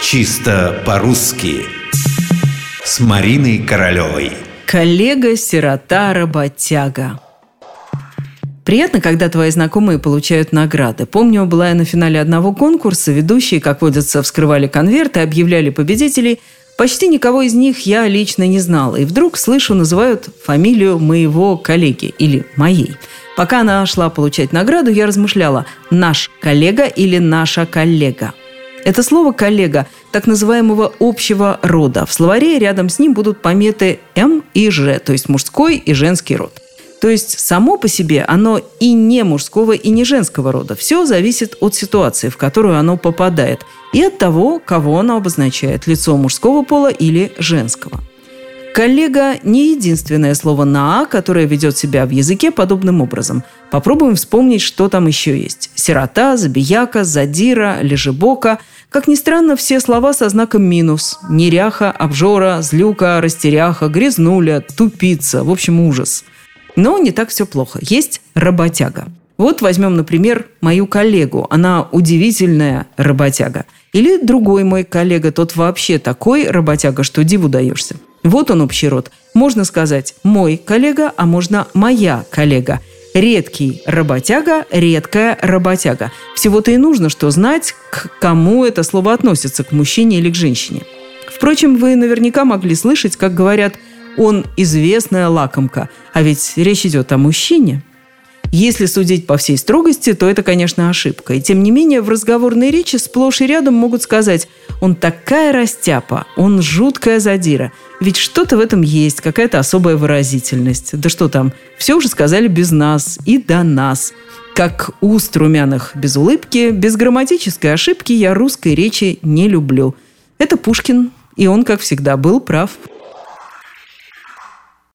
Чисто по-русски С Мариной Королевой Коллега, сирота, работяга Приятно, когда твои знакомые получают награды. Помню, была я на финале одного конкурса, ведущие, как водится, вскрывали конверты, объявляли победителей. Почти никого из них я лично не знала. И вдруг слышу, называют фамилию моего коллеги или моей. Пока она шла получать награду, я размышляла, наш коллега или наша коллега. Это слово «коллега» так называемого общего рода. В словаре рядом с ним будут пометы «м» и «ж», то есть мужской и женский род. То есть само по себе оно и не мужского, и не женского рода. Все зависит от ситуации, в которую оно попадает, и от того, кого оно обозначает – лицо мужского пола или женского. Коллега – не единственное слово на «а», которое ведет себя в языке подобным образом. Попробуем вспомнить, что там еще есть. Сирота, забияка, задира, лежебока. Как ни странно, все слова со знаком минус. Неряха, обжора, злюка, растеряха, грязнуля, тупица. В общем, ужас. Но не так все плохо. Есть работяга. Вот возьмем, например, мою коллегу. Она удивительная работяга. Или другой мой коллега, тот вообще такой работяга, что диву даешься. Вот он общий род. Можно сказать «мой коллега», а можно «моя коллега». Редкий работяга, редкая работяга. Всего-то и нужно, что знать, к кому это слово относится, к мужчине или к женщине. Впрочем, вы наверняка могли слышать, как говорят «он известная лакомка», а ведь речь идет о мужчине – если судить по всей строгости, то это, конечно, ошибка. И тем не менее, в разговорной речи сплошь и рядом могут сказать «он такая растяпа, он жуткая задира». Ведь что-то в этом есть, какая-то особая выразительность. Да что там, все уже сказали без нас и до нас. Как уст румяных без улыбки, без грамматической ошибки я русской речи не люблю. Это Пушкин, и он, как всегда, был прав.